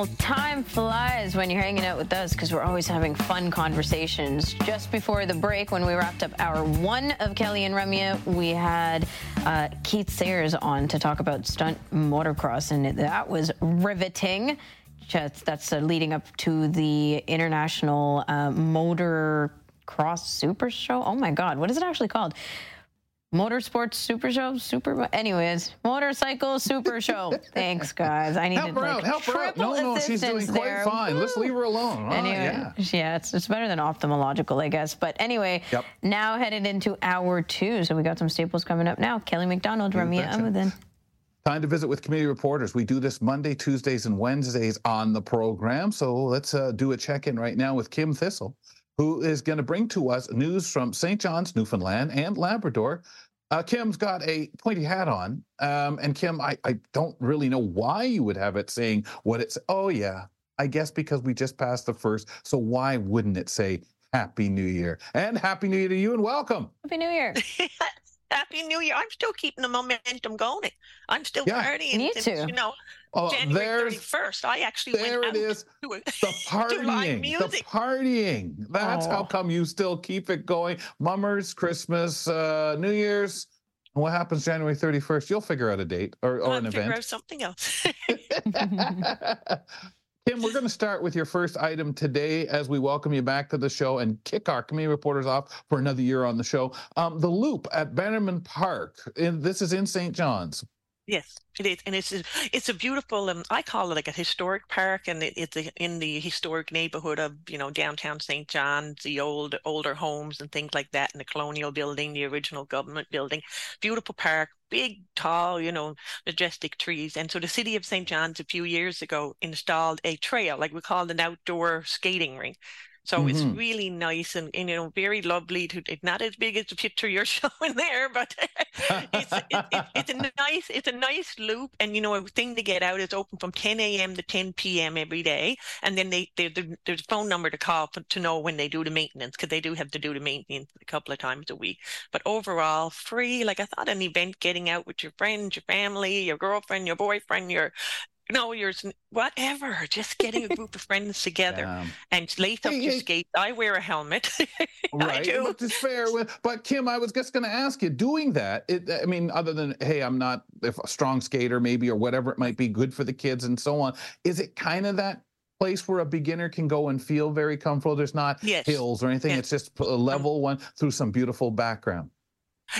Well, time flies when you're hanging out with us because we're always having fun conversations. Just before the break, when we wrapped up hour one of Kelly and Ramya, we had uh, Keith Sayers on to talk about stunt motocross, and that was riveting. Just, that's uh, leading up to the International uh, Motor Cross Super Show. Oh my God, what is it actually called? Motorsports Super Show, Super. Anyways, motorcycle Super Show. Thanks, guys. I needed Help her like out. Help her out. No, no, she's doing quite there. fine. Let's leave her alone. Ah, Anyway, yeah. it's, it's better than ophthalmological, I guess. But anyway, Yep. now headed into hour two. So we got some staples coming up now. Kelly McDonald, Ramya betcha. Amadin. Time to visit with community reporters. We do this Monday, Tuesdays, and Wednesdays on the program. So let's uh, do a check in right now with Kim Thistle, who is going to bring to us news from St. John's, Newfoundland, and Labrador. Uh, Kim's got a pointy hat on. Um, and Kim, I, I don't really know why you would have it saying what it's. Oh, yeah. I guess because we just passed the first. So why wouldn't it say Happy New Year? And Happy New Year to you and welcome. Happy New Year. Happy New Year. I'm still keeping the momentum going. I'm still Yeah. partying. Me too. You know, Oh, January there's 31st. I actually there went it out is. to a- the to live partying, the partying. That's how come you still keep it going. Mummers, Christmas, uh, New Year's. What happens January 31st? You'll figure out a date or, or I'll an figure out event. something else. Kim, we're going to start with your first item today as we welcome you back to the show and kick our community reporters off for another year on the show. Um, the Loop at Bannerman Park. And this is in St. John's. Yes, it is, and it's it's a beautiful. Um, I call it like a historic park, and it, it's a, in the historic neighborhood of you know downtown St. John's, the old older homes and things like that, and the colonial building, the original government building. Beautiful park, big, tall, you know, majestic trees. And so the city of St. John's a few years ago installed a trail, like we call it an outdoor skating rink. So it's Mhm. really nice and, and you know very lovely to it's not as big as the picture you're showing there, but it's it, it, it's a nice it's a nice loop and you know a thing to get out is open from 10 a.m. to 10 p.m. every day and then they, they, there- there's a phone number to call for, to know when they do the maintenance because they do have to do the maintenance a couple of times a week but overall free like I thought an event getting out with your friends your family your girlfriend your boyfriend your no yours, whatever just getting a group of friends together Um, and lace up Hey, your hey. skates. I wear a helmet. I Right, do. but it's fair. But Kim, I was just going to ask you, doing that. It, I mean, other than hey, I'm not a strong skater, maybe or whatever it might be, good for the kids and so on. Is it kind of that place where a beginner can go and feel very comfortable? There's not Yes. hills or anything. Yeah. It's just a level one through some beautiful background.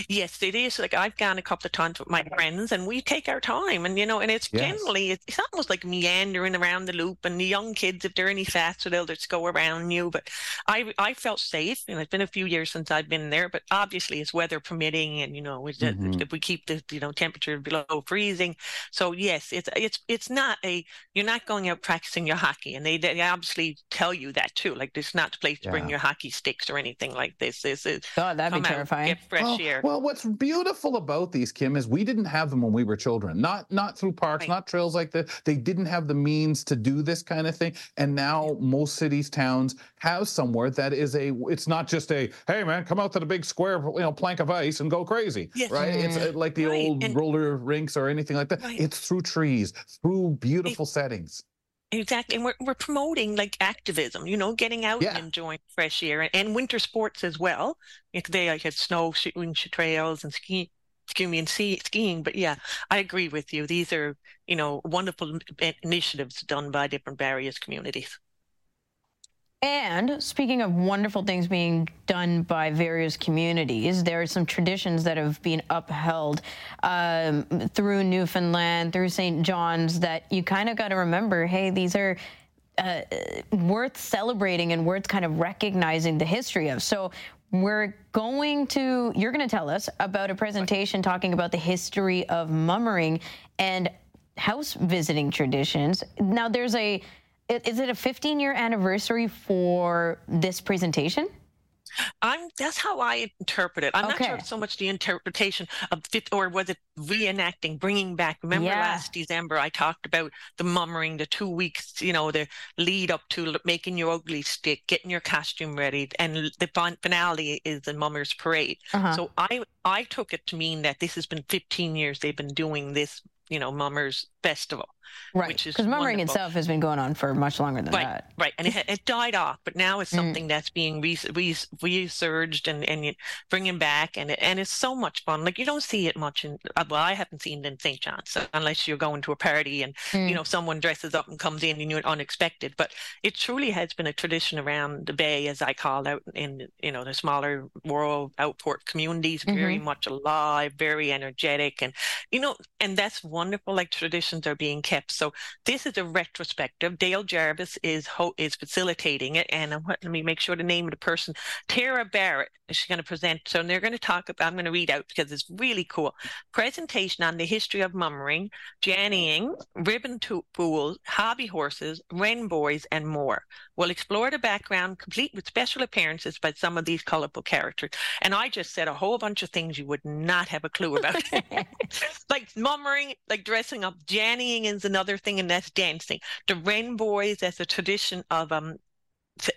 Yes, it is. Like I've gone a couple of times with my friends, and we take our time, and you know, and it's Yes. generally it's, almost like meandering around the loop. And the young kids, if they're any faster, they'll just go around you. But I I felt safe, and it's been a few years since I've been there. But obviously, it's weather permitting, and you know, Mhm. if we keep the you know temperature below freezing, so yes, it's it's it's not a you're not going out practicing your hockey, and they they obviously tell you that too. Like this is not the place to bring your hockey sticks or anything like this. This is oh that'd be out, terrifying. get fresh well, air. Well, what's beautiful about these, Kim, is we didn't have them when we were children. Not not through parks, Right. not trails like this. They didn't have the means to do this kind of thing. And now most cities, towns have somewhere that is a. It's not just a hey man, come out to the big square, you know, plank of ice and go crazy, Yes. right? It's uh, like the Right, old and- roller rinks or anything like that. Right. It's through trees, through beautiful settings. Exactly. And we're, we're promoting like activism, you know, getting out Yeah. and enjoying fresh air and, and winter sports as well. Like they like had snowshoeing trails and ski, excuse me, and sea, skiing. But yeah, I agree with you. These are, you know, wonderful initiatives done by different various communities. And speaking of wonderful things being done by various communities, there are some traditions that have been upheld um, through Newfoundland, through St. John's, that you kind of got to remember hey, these are uh, worth celebrating and worth kind of recognizing the history of. So we're going to, you're going to tell us about a presentation talking about the history of mummering and house visiting traditions. Now, there's a, is it a 15 year anniversary for this presentation? I'm that's how I interpret it. I'm Okay. not sure so much the interpretation of or was it reenacting, bringing back. Remember Yeah. last December I talked about the mummering, the two weeks, you know, the lead up to making your ugly stick, getting your costume ready, and the fin- finale is the mummers parade. Uh-huh. So I I took it to mean that this has been 15 years they've been doing this, you know, mummers festival. Right. which is Because mummering wonderful. itself has been going on for much longer than Right, that. right, and it, it died off, but now it's Mm. something that's being re- re- resurged and and you- bringing back, and it, and it's so much fun. Like you don't see it much in uh, well, I haven't seen it in St. John's unless you're going to a party and Mm. you know someone dresses up and comes in and you're unexpected. But it truly has been a tradition around the Bay, as I call out in you know the smaller rural outport communities, very Mm-hmm. much alive, very energetic, and you know, and that's wonderful. Like traditions are being kept. So this is a retrospective. Dale Jarvis is ho- is facilitating it, and I'm, let me make sure the name of the person. Tara Barrett is she going to present. So they're going to talk about. I'm going to read out because it's really cool. Presentation on the history of mummering, jannying, ribbon to- hobby horses, wren boys, and more. We'll explore the background, complete with special appearances by some of these colorful characters. And I just said a whole bunch of things you would not have a clue about. like mummering, like dressing up. Jannying is another thing, and that's dancing. The Wren Boys, that's a tradition of um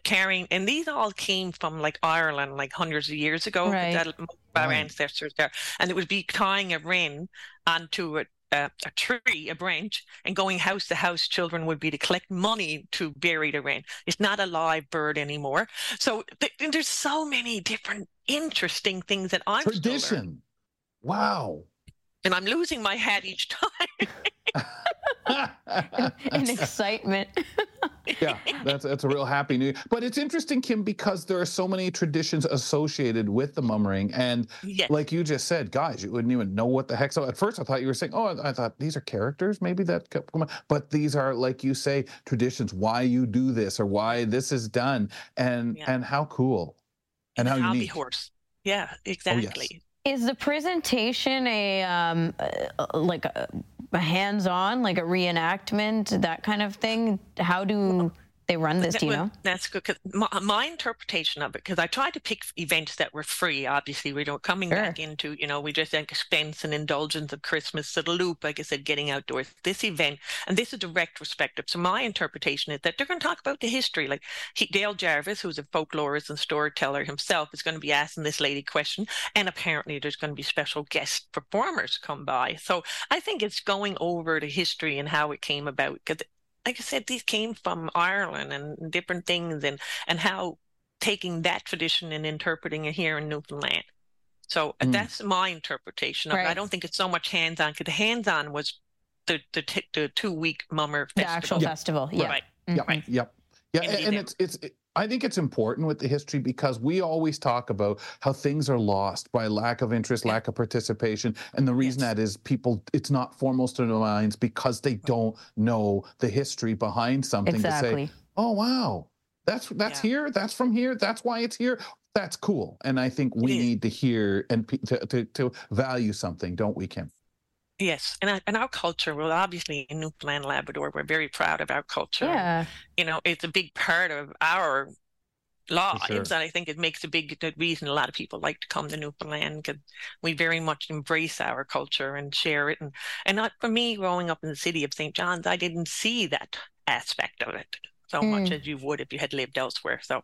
carrying, and these all came from like Ireland, like hundreds of years ago. Right. That, our Right. ancestors there, and it would be tying a wren onto a, a, a tree, a branch, and going house to house. Children would be to collect money to bury the wren. It's not a live bird anymore. So th- there's so many different interesting things that I'm. Tradition. Wow. And I'm losing my hat each time. In excitement. yeah, that's that's a real happy new. Year. But it's interesting, Kim, because there are so many traditions associated with the mummering, and yes. like you just said, guys, you wouldn't even know what the heck. So at first, I thought you were saying, "Oh, I thought these are characters, maybe that." co- come on." But these are, like you say, traditions. Why you do this or why this is done, and Yeah. and how cool, and how hobby unique. horse. Yeah, oh, exactly. Is the presentation a um, uh, like a, a hands-on, like a reenactment, that kind of thing? How do they run this? That- Do you know? That's good. 'cause my, my interpretation of it, because I tried to pick events that were free. Obviously, we don't coming Sure. back into, you know, we just expense and indulgence of Christmas. So the loop, like I said, getting outdoors. This event, and this is a retrospective. So my interpretation is that they're going to talk about the history. Like he, Dale Jarvis, who's a folklorist and storyteller himself, is going to be asking this lady question, and apparently there's going to be special guest performers come by. So I think it's going over the history and how it came about. Because like I said, these came from Ireland and different things, and and how taking that tradition and interpreting it here in Newfoundland. So Mm. that's my interpretation of it. I don't think it's so much hands-on because the hands-on was the the, t- the two-week mummer festival. The festival. actual festival. Yeah. Right. Yep. Mhm. Yep. Yeah, And and, be and them. it's it's. It, I think it's important with the history because we always talk about how things are lost by lack of interest, Yeah. lack of participation, and the reason Yes. that is people. It's not foremost in their minds because they don't know the history behind something to say, "Oh wow, that's that's Yeah. here, that's from here, that's why it's here." That's cool, and I think we need to hear and to, to to value something, don't we, Kim? Yes, and I, and our culture. Well, obviously in Newfoundland, Labrador, we're very proud of our culture. Yeah. you know, it's a big part of our lives. sure. And I think it makes a big the reason a lot of people like to come to Newfoundland because we very much embrace our culture and share it. And, and not for me, growing up in the city of St. John's, I didn't see that aspect of it so much Mm. as you would if you had lived elsewhere. So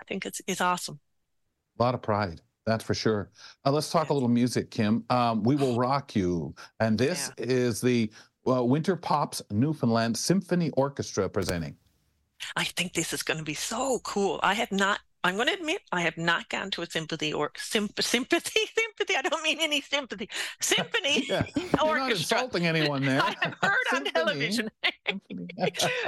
I think it's, it's awesome. A lot of pride. That's for sure. Uh, let's talk a little music, Kim. Um, we will rock you, and this is the uh, Winter Pops Newfoundland Symphony Orchestra presenting. I think this is going to be so cool. I have not. I'm going to admit I have not gone to a sympathy or symp- sympathy sympathy. I don't mean any sympathy. Symphony Yeah, you're not insulting anyone there. I have heard on television.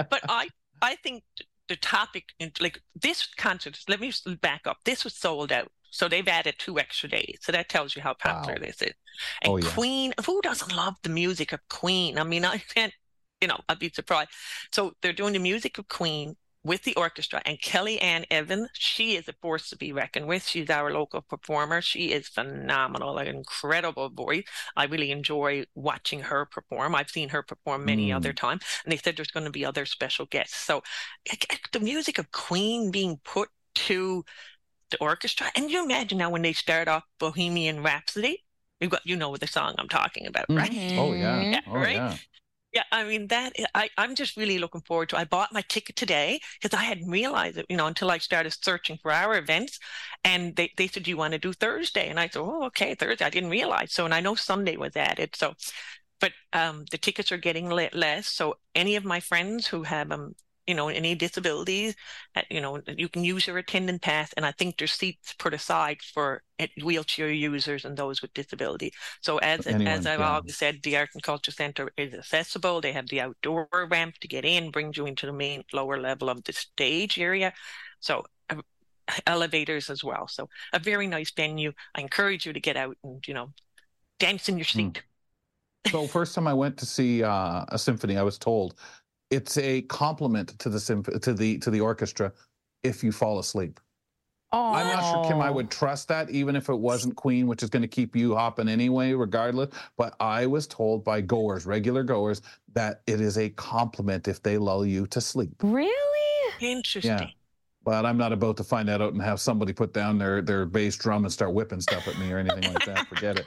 But I I think the topic like this concert. Let me back up. This was sold out, so they've added two extra days. So that tells you how popular Wow. this is. And Oh, yeah. Queen, who doesn't love the music of Queen? I mean, I can't. You know, I'd be surprised. So they're doing the music of Queen with the orchestra and Kelly Ann Evans. She is a force to be reckoned with. She's our local performer. She is phenomenal, an incredible voice. I really enjoy watching her perform. I've seen her perform many Mm. other times, and they said there's going to be other special guests. So the music of Queen being put to the orchestra. And you imagine now when they start off Bohemian Rhapsody, you got you know the song I'm talking about, right? Mm-hmm. Oh yeah. Yeah, oh right? yeah. Yeah, I mean that I, I'm just really looking forward to. I bought my ticket today because I hadn't realized it, you know, until I started searching for our events. And they, they said, Do you want to do Thursday? And I said, Oh, okay, Thursday. I didn't realize. So and I know Sunday was added. So but um the tickets are getting less. So any of my friends who have um you know any disabilities you know you can use your attendant pass and i think there's seats put aside for wheelchair users and those with disability. So as Anyone as i've can. always said the art and culture center is accessible. They have the outdoor ramp to get in brings you into the main lower level of the stage area. So uh, elevators as well. So a very nice venue. I encourage you to get out and you know dance in your Hmm. seat. So first time I went to see uh, a symphony, I was told it's a compliment to the symph- to the to the orchestra if you fall asleep. Oh, I'm not sure Kim I would trust that even if it wasn't Queen, which is going to keep you hopping anyway, regardless. But I was told by goers, regular goers, that it is a compliment if they lull you to sleep. Really? interesting But I'm not about to find that out and have somebody put down their their bass drum and start whipping stuff at me or anything like that. Forget it.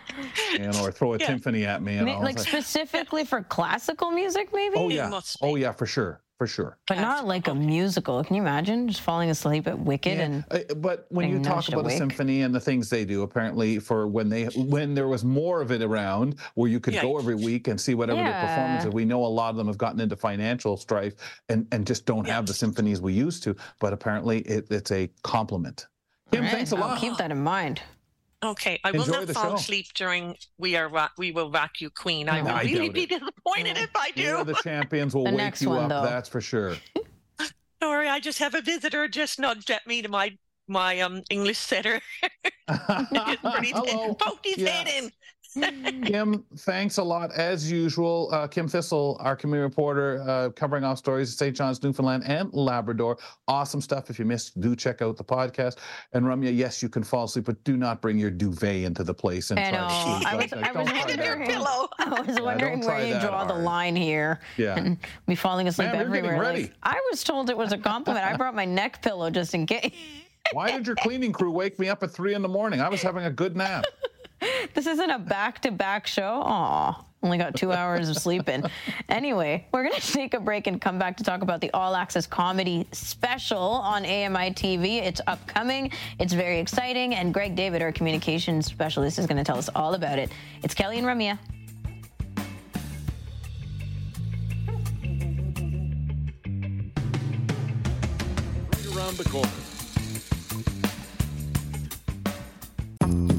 You know, or throw a Yeah. timpani at me. And Ma- all. like specifically for classical music, oh, maybe? oh yeah, oh yeah, for sure, for sure. But not like a musical. Can you imagine just falling asleep at Wicked Yeah, and uh, but when you talk nudged about a awake. symphony and the things they do, apparently for when they when there was more of it around, where you could Yeah. go every week and see whatever their performance Yeah. is. We know a lot of them have gotten into financial strife and and just don't Yeah. have the symphonies we used to. But apparently, it, it's a compliment. Kim, All right, thanks a I'll lot. keep that in mind. Okay, I will not fall show. asleep during "We Are Rock, We Will Rock You, Queen." I No. will I really be it. disappointed if I You know, do. the champions will The wake you one, up. though. That's for sure. Sorry, I just have a visitor just nudged at me to my my um English setter. Hello. Poked his Yeah. head in. Kim, thanks a lot as usual. Uh, Kim Thistle, our community reporter, uh, covering off stories of St. John's, Newfoundland, and Labrador. Awesome stuff. If you missed, do check out the podcast. And Ramya, yes, you can fall asleep, but do not bring your duvet into the place and I try know. to sleep. I was- like, I was wondering-. Pillow. I was wondering don't where you draw the line here. Yeah. And me falling asleep Ma'am, everywhere. Like, I was told it was a compliment. I brought my neck pillow just in case. Why did your cleaning crew wake me up at three in the morning? I was having a good nap. This isn't a back-to-back show. Aw, only got two hours of sleep in. Anyway, we're gonna take a break and come back to talk about the All Access Comedy Special on AMI TV. It's upcoming. It's very exciting, and Greg David, our communications specialist, is going to tell us all about it. It's Kelly and Ramya. right around the corner.